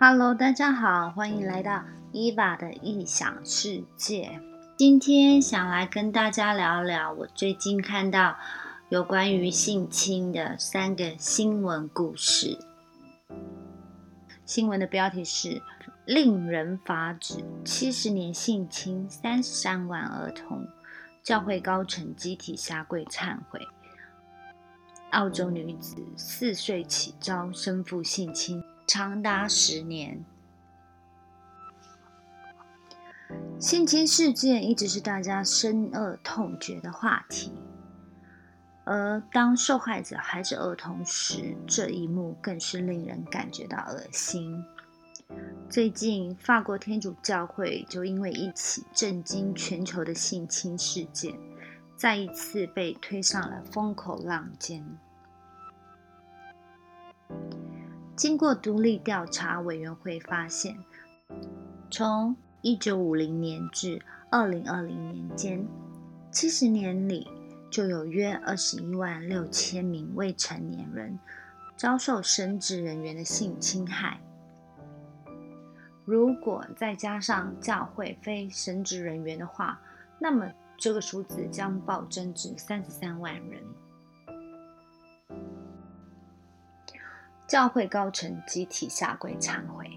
Hello，大家好，欢迎来到伊娃的异想世界。今天想来跟大家聊聊我最近看到有关于性侵的三个新闻故事。新闻的标题是“令人发指：七十年性侵三十三万儿童，教会高层集体下跪忏悔”。澳洲女子四岁起遭生父性侵。长达十年，性侵事件一直是大家深恶痛绝的话题。而当受害者还是儿童时，这一幕更是令人感觉到恶心。最近，法国天主教会就因为一起震惊全球的性侵事件，再一次被推上了风口浪尖。经过独立调查委员会发现，从一九五零年至二零二零年间，七十年里就有约二十一万六千名未成年人遭受神职人员的性侵害。如果再加上教会非神职人员的话，那么这个数字将暴增至三十三万人。教会高层集体下跪忏悔，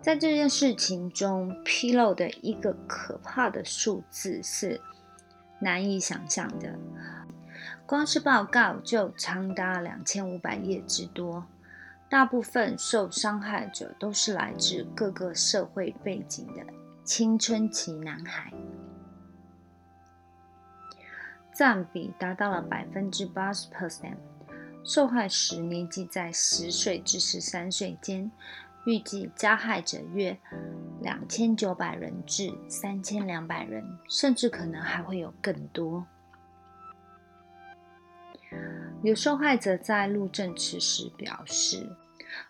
在这件事情中披露的一个可怕的数字是难以想象的。光是报告就长达两千五百页之多，大部分受伤害者都是来自各个社会背景的青春期男孩，占比达到了百分之八十 percent。受害时年纪在十岁至十三岁间，预计加害者约两千九百人至三千两百人，甚至可能还会有更多。有受害者在录证词时表示：“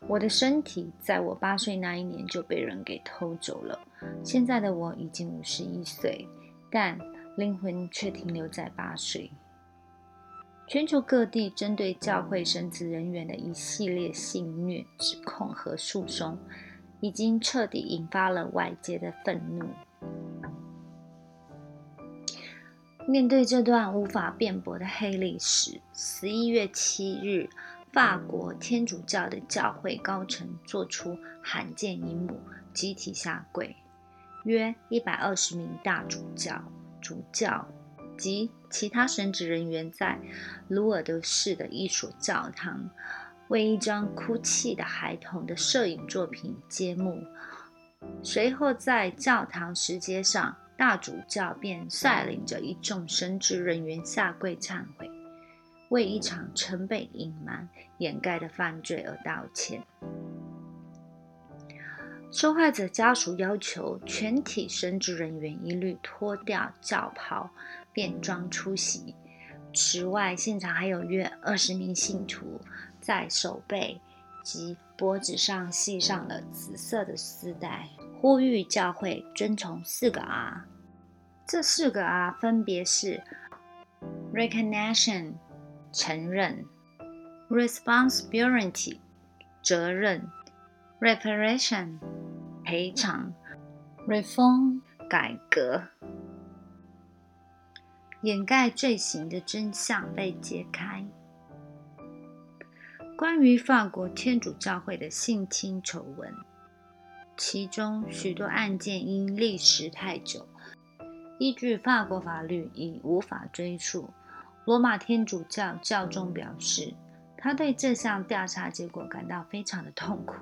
我的身体在我八岁那一年就被人给偷走了，现在的我已经五十一岁，但灵魂却停留在八岁。”全球各地针对教会神职人员的一系列性虐指控和诉讼，已经彻底引发了外界的愤怒。面对这段无法辩驳的黑历史，十一月七日，法国天主教的教会高层做出罕见一幕，集体下跪，约一百二十名大主教、主教。及其他神职人员在卢尔德市的一所教堂，为一张哭泣的孩童的摄影作品揭幕。随后，在教堂石阶上，大主教便率领着一众神职人员下跪忏悔，为一场曾被隐瞒、掩盖的犯罪而道歉。受害者家属要求全体神职人员一律脱掉教袍。便装出席。此外，现场还有约二十名信徒在手背及脖子上系上了紫色的丝带，呼吁教会遵从四个 R。这四个 R 分别是：recognition（ 承认）、responsibility（ 责任）、reparation（ 赔偿）、reform（ 改革）。掩盖罪行的真相被揭开。关于法国天主教会的性侵丑闻，其中许多案件因历时太久，依据法国法律已无法追溯。罗马天主教教宗表示，他对这项调查结果感到非常的痛苦。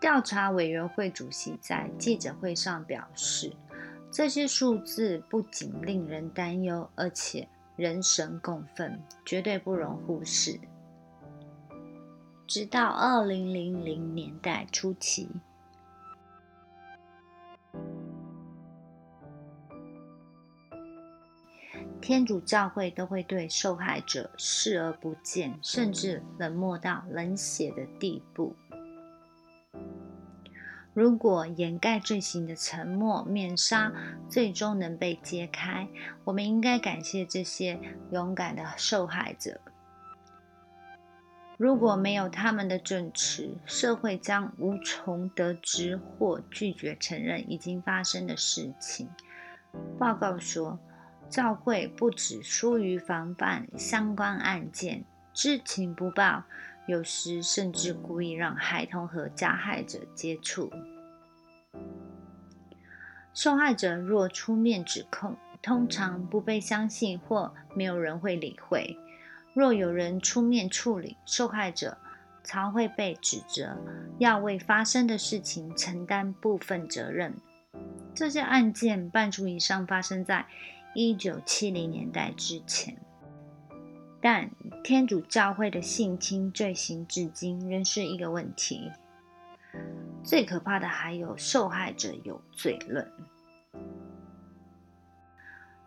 调查委员会主席在记者会上表示。这些数字不仅令人担忧，而且人神共愤，绝对不容忽视。直到二零零零年代初期，天主教会都会对受害者视而不见，甚至冷漠到冷血的地步。如果掩盖罪行的沉默面纱最终能被揭开，我们应该感谢这些勇敢的受害者。如果没有他们的证词，社会将无从得知或拒绝承认已经发生的事情。报告说，教会不止疏于防范相关案件，知情不报，有时甚至故意让孩童和加害者接触。受害者若出面指控，通常不被相信或没有人会理会。若有人出面处理，受害者常会被指责要为发生的事情承担部分责任。这些案件半数以上发生在一九七零年代之前。但天主教会的性侵罪行至今仍是一个问题。最可怕的还有受害者有罪论。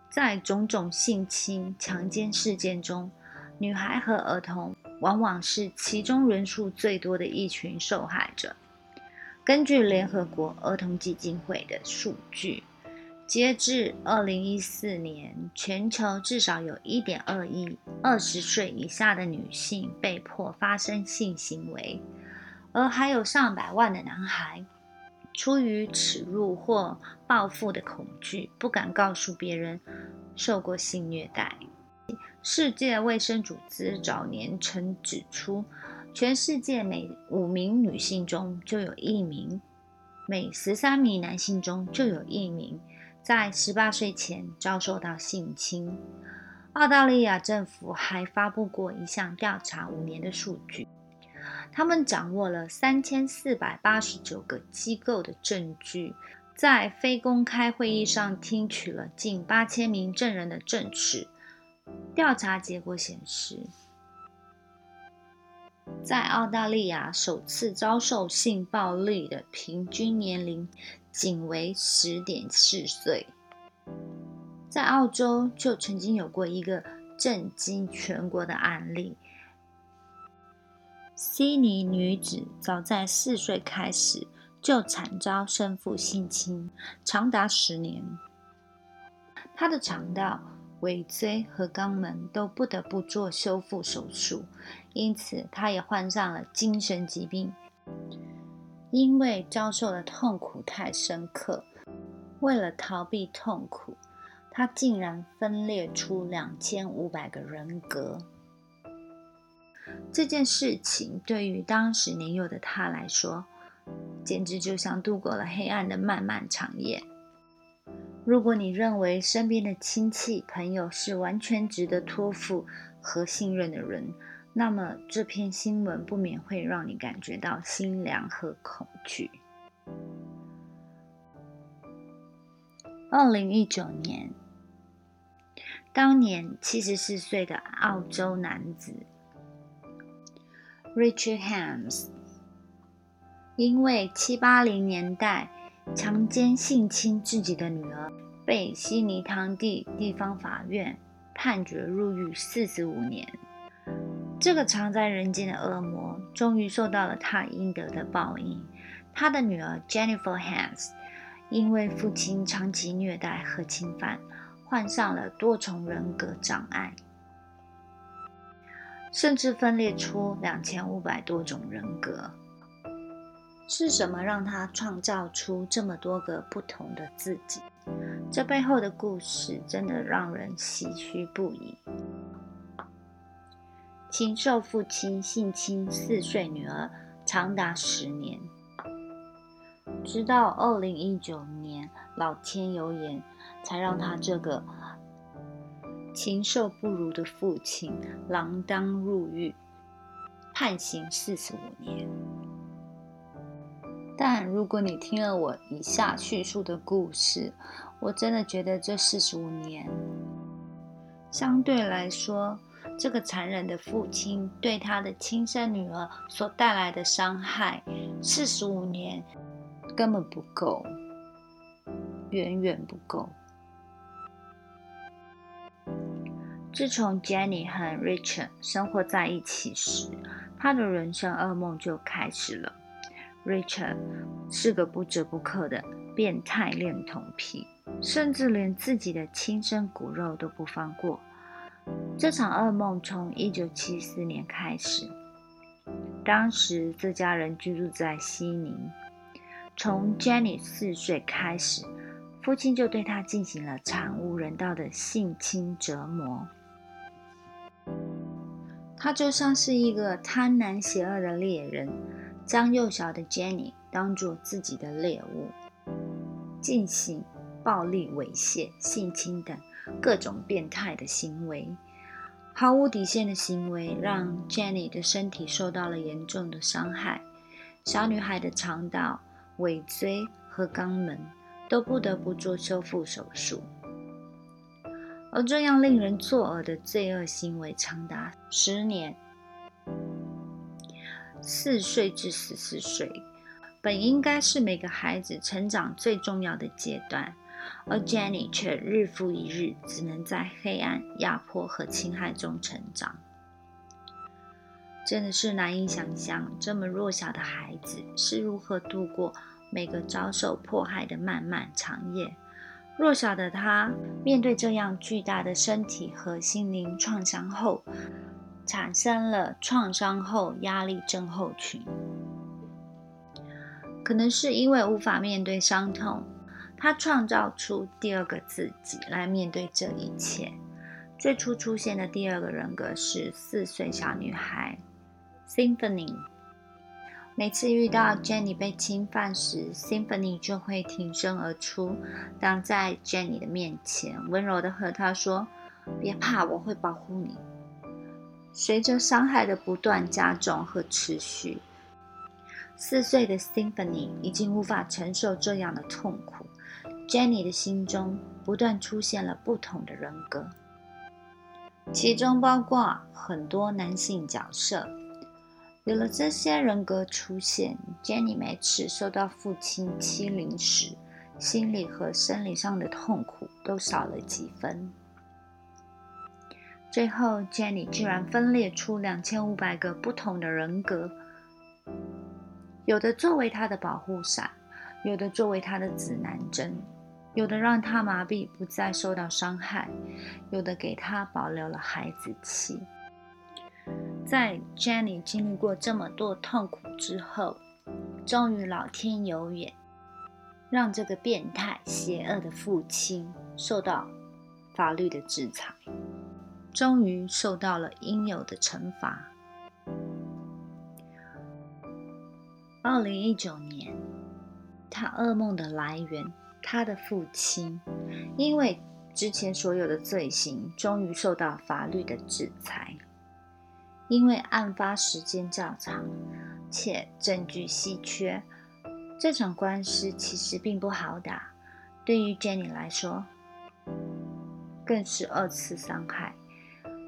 在种种性侵、强奸事件中，女孩和儿童往往是其中人数最多的一群受害者。根据联合国儿童基金会的数据，截至二零一四年，全球至少有一点二亿二十岁以下的女性被迫发生性行为，而还有上百万的男孩。出于耻辱或报复的恐惧，不敢告诉别人受过性虐待。世界卫生组织早年曾指出，全世界每五名女性中就有一名，每十三名男性中就有一名在十八岁前遭受到性侵。澳大利亚政府还发布过一项调查五年的数据。他们掌握了三千四百八十九个机构的证据，在非公开会议上听取了近八千名证人的证词。调查结果显示，在澳大利亚首次遭受性暴力的平均年龄仅为十点四岁。在澳洲就曾经有过一个震惊全国的案例。悉尼女子早在四岁开始就惨遭生父性侵，长达十年。她的肠道、尾椎和肛门都不得不做修复手术，因此她也患上了精神疾病。因为遭受的痛苦太深刻，为了逃避痛苦，他竟然分裂出两千五百个人格。这件事情对于当时年幼的他来说，简直就像度过了黑暗的漫漫长夜。如果你认为身边的亲戚朋友是完全值得托付和信任的人，那么这篇新闻不免会让你感觉到心凉和恐惧。二零一九年，当年七十四岁的澳洲男子。Richard Hams 因为七八零年代强奸性侵自己的女儿，被悉尼当地地方法院判决入狱四十五年。这个藏在人间的恶魔终于受到了他应得的报应。他的女儿 Jennifer Hans 因为父亲长期虐待和侵犯，患上了多重人格障碍。甚至分裂出两千五百多种人格，是什么让他创造出这么多个不同的自己？这背后的故事真的让人唏嘘不已。禽兽父亲性侵四岁女儿长达十年，直到二零一九年老天有眼，才让他这个。禽兽不如的父亲锒铛入狱，判刑四十五年。但如果你听了我以下叙述的故事，我真的觉得这四十五年相对来说，这个残忍的父亲对他的亲生女儿所带来的伤害，四十五年根本不够，远远不够。自从 Jenny 和 Richard 生活在一起时，他的人生噩梦就开始了。Richard 是个不折不扣的变态恋童癖，甚至连自己的亲生骨肉都不放过。这场噩梦从1974年开始，当时这家人居住在悉尼。从 Jenny 四岁开始，父亲就对她进行了惨无人道的性侵折磨。他就像是一个贪婪邪恶的猎人，将幼小的 Jenny 当作自己的猎物，进行暴力猥亵、性侵等各种变态的行为。毫无底线的行为让 Jenny 的身体受到了严重的伤害，小女孩的肠道、尾椎和肛门都不得不做修复手术。而这样令人作呕的罪恶行为长达十年，四岁至十四岁，本应该是每个孩子成长最重要的阶段，而 Jenny 却日复一日只能在黑暗、压迫和侵害中成长。真的是难以想象，这么弱小的孩子是如何度过每个遭受迫害的漫漫长夜。弱小的他面对这样巨大的身体和心灵创伤后，产生了创伤后压力症候群。可能是因为无法面对伤痛，他创造出第二个自己来面对这一切。最初出现的第二个人格是四岁小女孩 Symphony。每次遇到 Jenny 被侵犯时，Symphony 就会挺身而出，挡在 Jenny 的面前，温柔地和她说：“别怕，我会保护你。”随着伤害的不断加重和持续，四岁的 Symphony 已经无法承受这样的痛苦。Jenny 的心中不断出现了不同的人格，其中包括很多男性角色。有了这些人格出现，Jenny 每次受到父亲欺凌时，心理和生理上的痛苦都少了几分。最后，Jenny 居然分裂出两千五百个不同的人格，有的作为他的保护伞，有的作为他的指南针，有的让他麻痹不再受到伤害，有的给他保留了孩子气。在 Jenny 经历过这么多痛苦之后，终于老天有眼，让这个变态、邪恶的父亲受到法律的制裁，终于受到了应有的惩罚。二零一九年，他噩梦的来源，他的父亲，因为之前所有的罪行，终于受到法律的制裁。因为案发时间较长，且证据稀缺，这场官司其实并不好打。对于 Jenny 来说，更是二次伤害。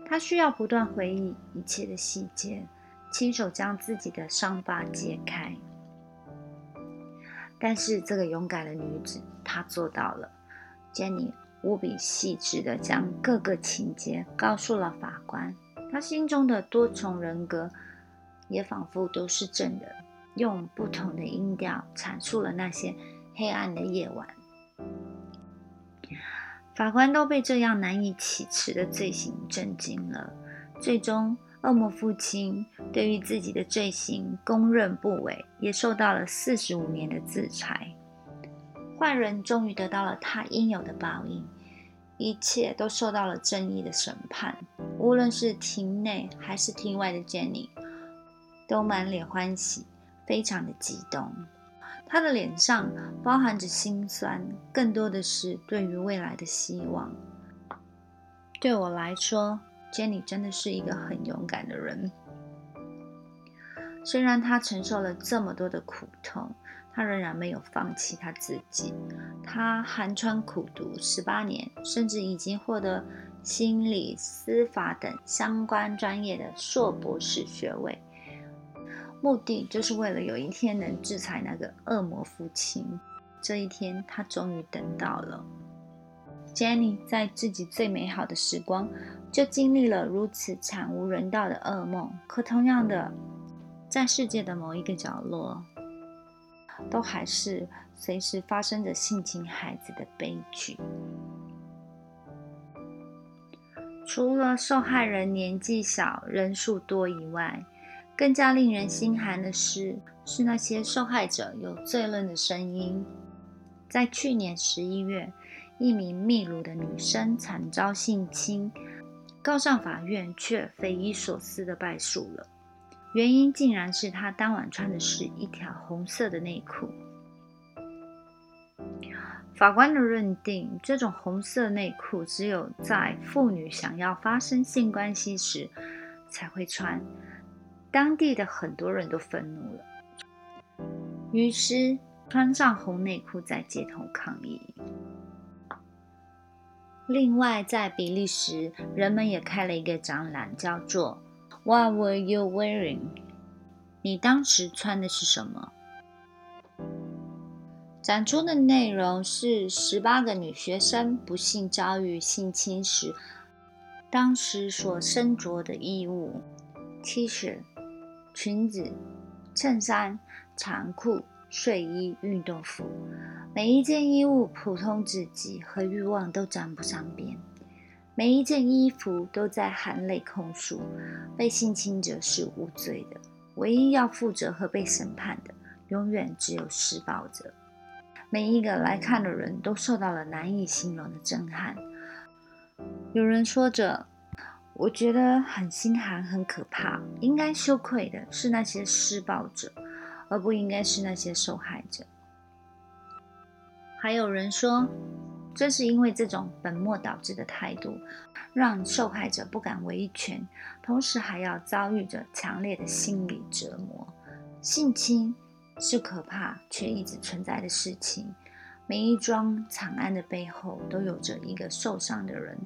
她需要不断回忆一切的细节，亲手将自己的伤疤揭开。但是这个勇敢的女子，他做到了。Jenny 无比细致地将各个情节告诉了法官。他心中的多重人格，也仿佛都是证人，用不同的音调阐述了那些黑暗的夜晚。法官都被这样难以启齿的罪行震惊了。最终，恶魔父亲对于自己的罪行供认不讳，也受到了四十五年的制裁。坏人终于得到了他应有的报应。一切都受到了正义的审判，无论是庭内还是庭外的 Jenny，都满脸欢喜，非常的激动。他的脸上包含着心酸，更多的是对于未来的希望。对我来说，Jenny 真的是一个很勇敢的人。虽然他承受了这么多的苦痛。他仍然没有放弃他自己，他寒窗苦读十八年，甚至已经获得心理、司法等相关专业的硕博士学位，目的就是为了有一天能制裁那个恶魔父亲。这一天，他终于等到了。Jenny 在自己最美好的时光，就经历了如此惨无人道的噩梦。可同样的，在世界的某一个角落。都还是随时发生着性侵孩子的悲剧。除了受害人年纪小、人数多以外更加令人心寒的是，是那些受害者有罪论的声音。在去年十一月，一名秘鲁的女生惨遭性侵，告上法院，却匪夷所思的败诉了。原因竟然是她当晚穿的是一条红色的内裤。法官的认定，这种红色内裤只有在妇女想要发生性关系时才会穿。当地的很多人都愤怒了，于是穿上红内裤在街头抗议。另外，在比利时，人们也开了一个展览，叫做 “What were you wearing？” 你当时穿的是什么？展出的内容是十八个女学生不幸遭遇性侵时，当时所身着的衣物：T 恤、裙子、衬衫、长裤、睡衣、运动服。每一件衣物普通至极，和欲望都沾不上边。每一件衣服都在含泪控诉，被性侵者是无罪的，唯一要负责和被审判的，永远只有施暴者。每一个来看的人都受到了难以形容的震撼。有人说着：“我觉得很心寒，很可怕。应该羞愧的是那些施暴者，而不应该是那些受害者。”还有人说：“正是因为这种本末倒置的态度，让受害者不敢维权，同时还要遭遇着强烈的心理折磨。性侵。”是可怕却一直存在的事情。每一桩惨案的背后都有着一个受伤的人。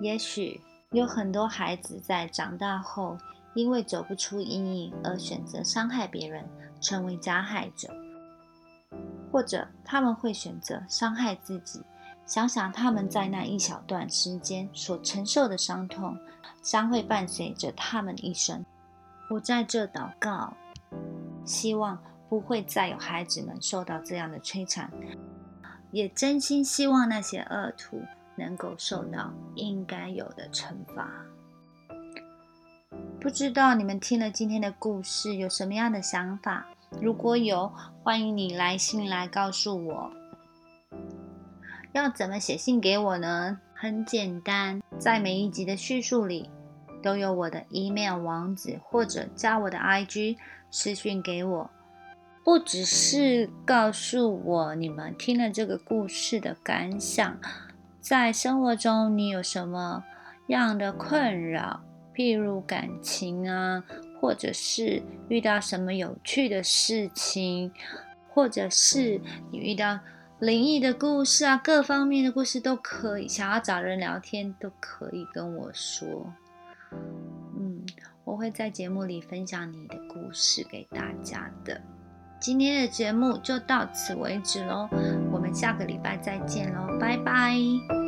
也许有很多孩子在长大后，因为走不出阴影而选择伤害别人，成为加害者，或者他们会选择伤害自己。想想他们在那一小段时间所承受的伤痛，将会伴随着他们一生。我在这祷告。希望不会再有孩子们受到这样的摧残，也真心希望那些恶徒能够受到应该有的惩罚。不知道你们听了今天的故事有什么样的想法？如果有，欢迎你来信来告诉我。要怎么写信给我呢？很简单，在每一集的叙述里都有我的 email 网址，或者加我的 IG。私讯给我，不只是告诉我你们听了这个故事的感想，在生活中你有什么样的困扰，譬如感情啊，或者是遇到什么有趣的事情，或者是你遇到灵异的故事啊，各方面的故事都可以，想要找人聊天都可以跟我说。嗯我会在节目里分享你的故事给大家的。今天的节目就到此为止喽，我们下个礼拜再见喽，拜拜。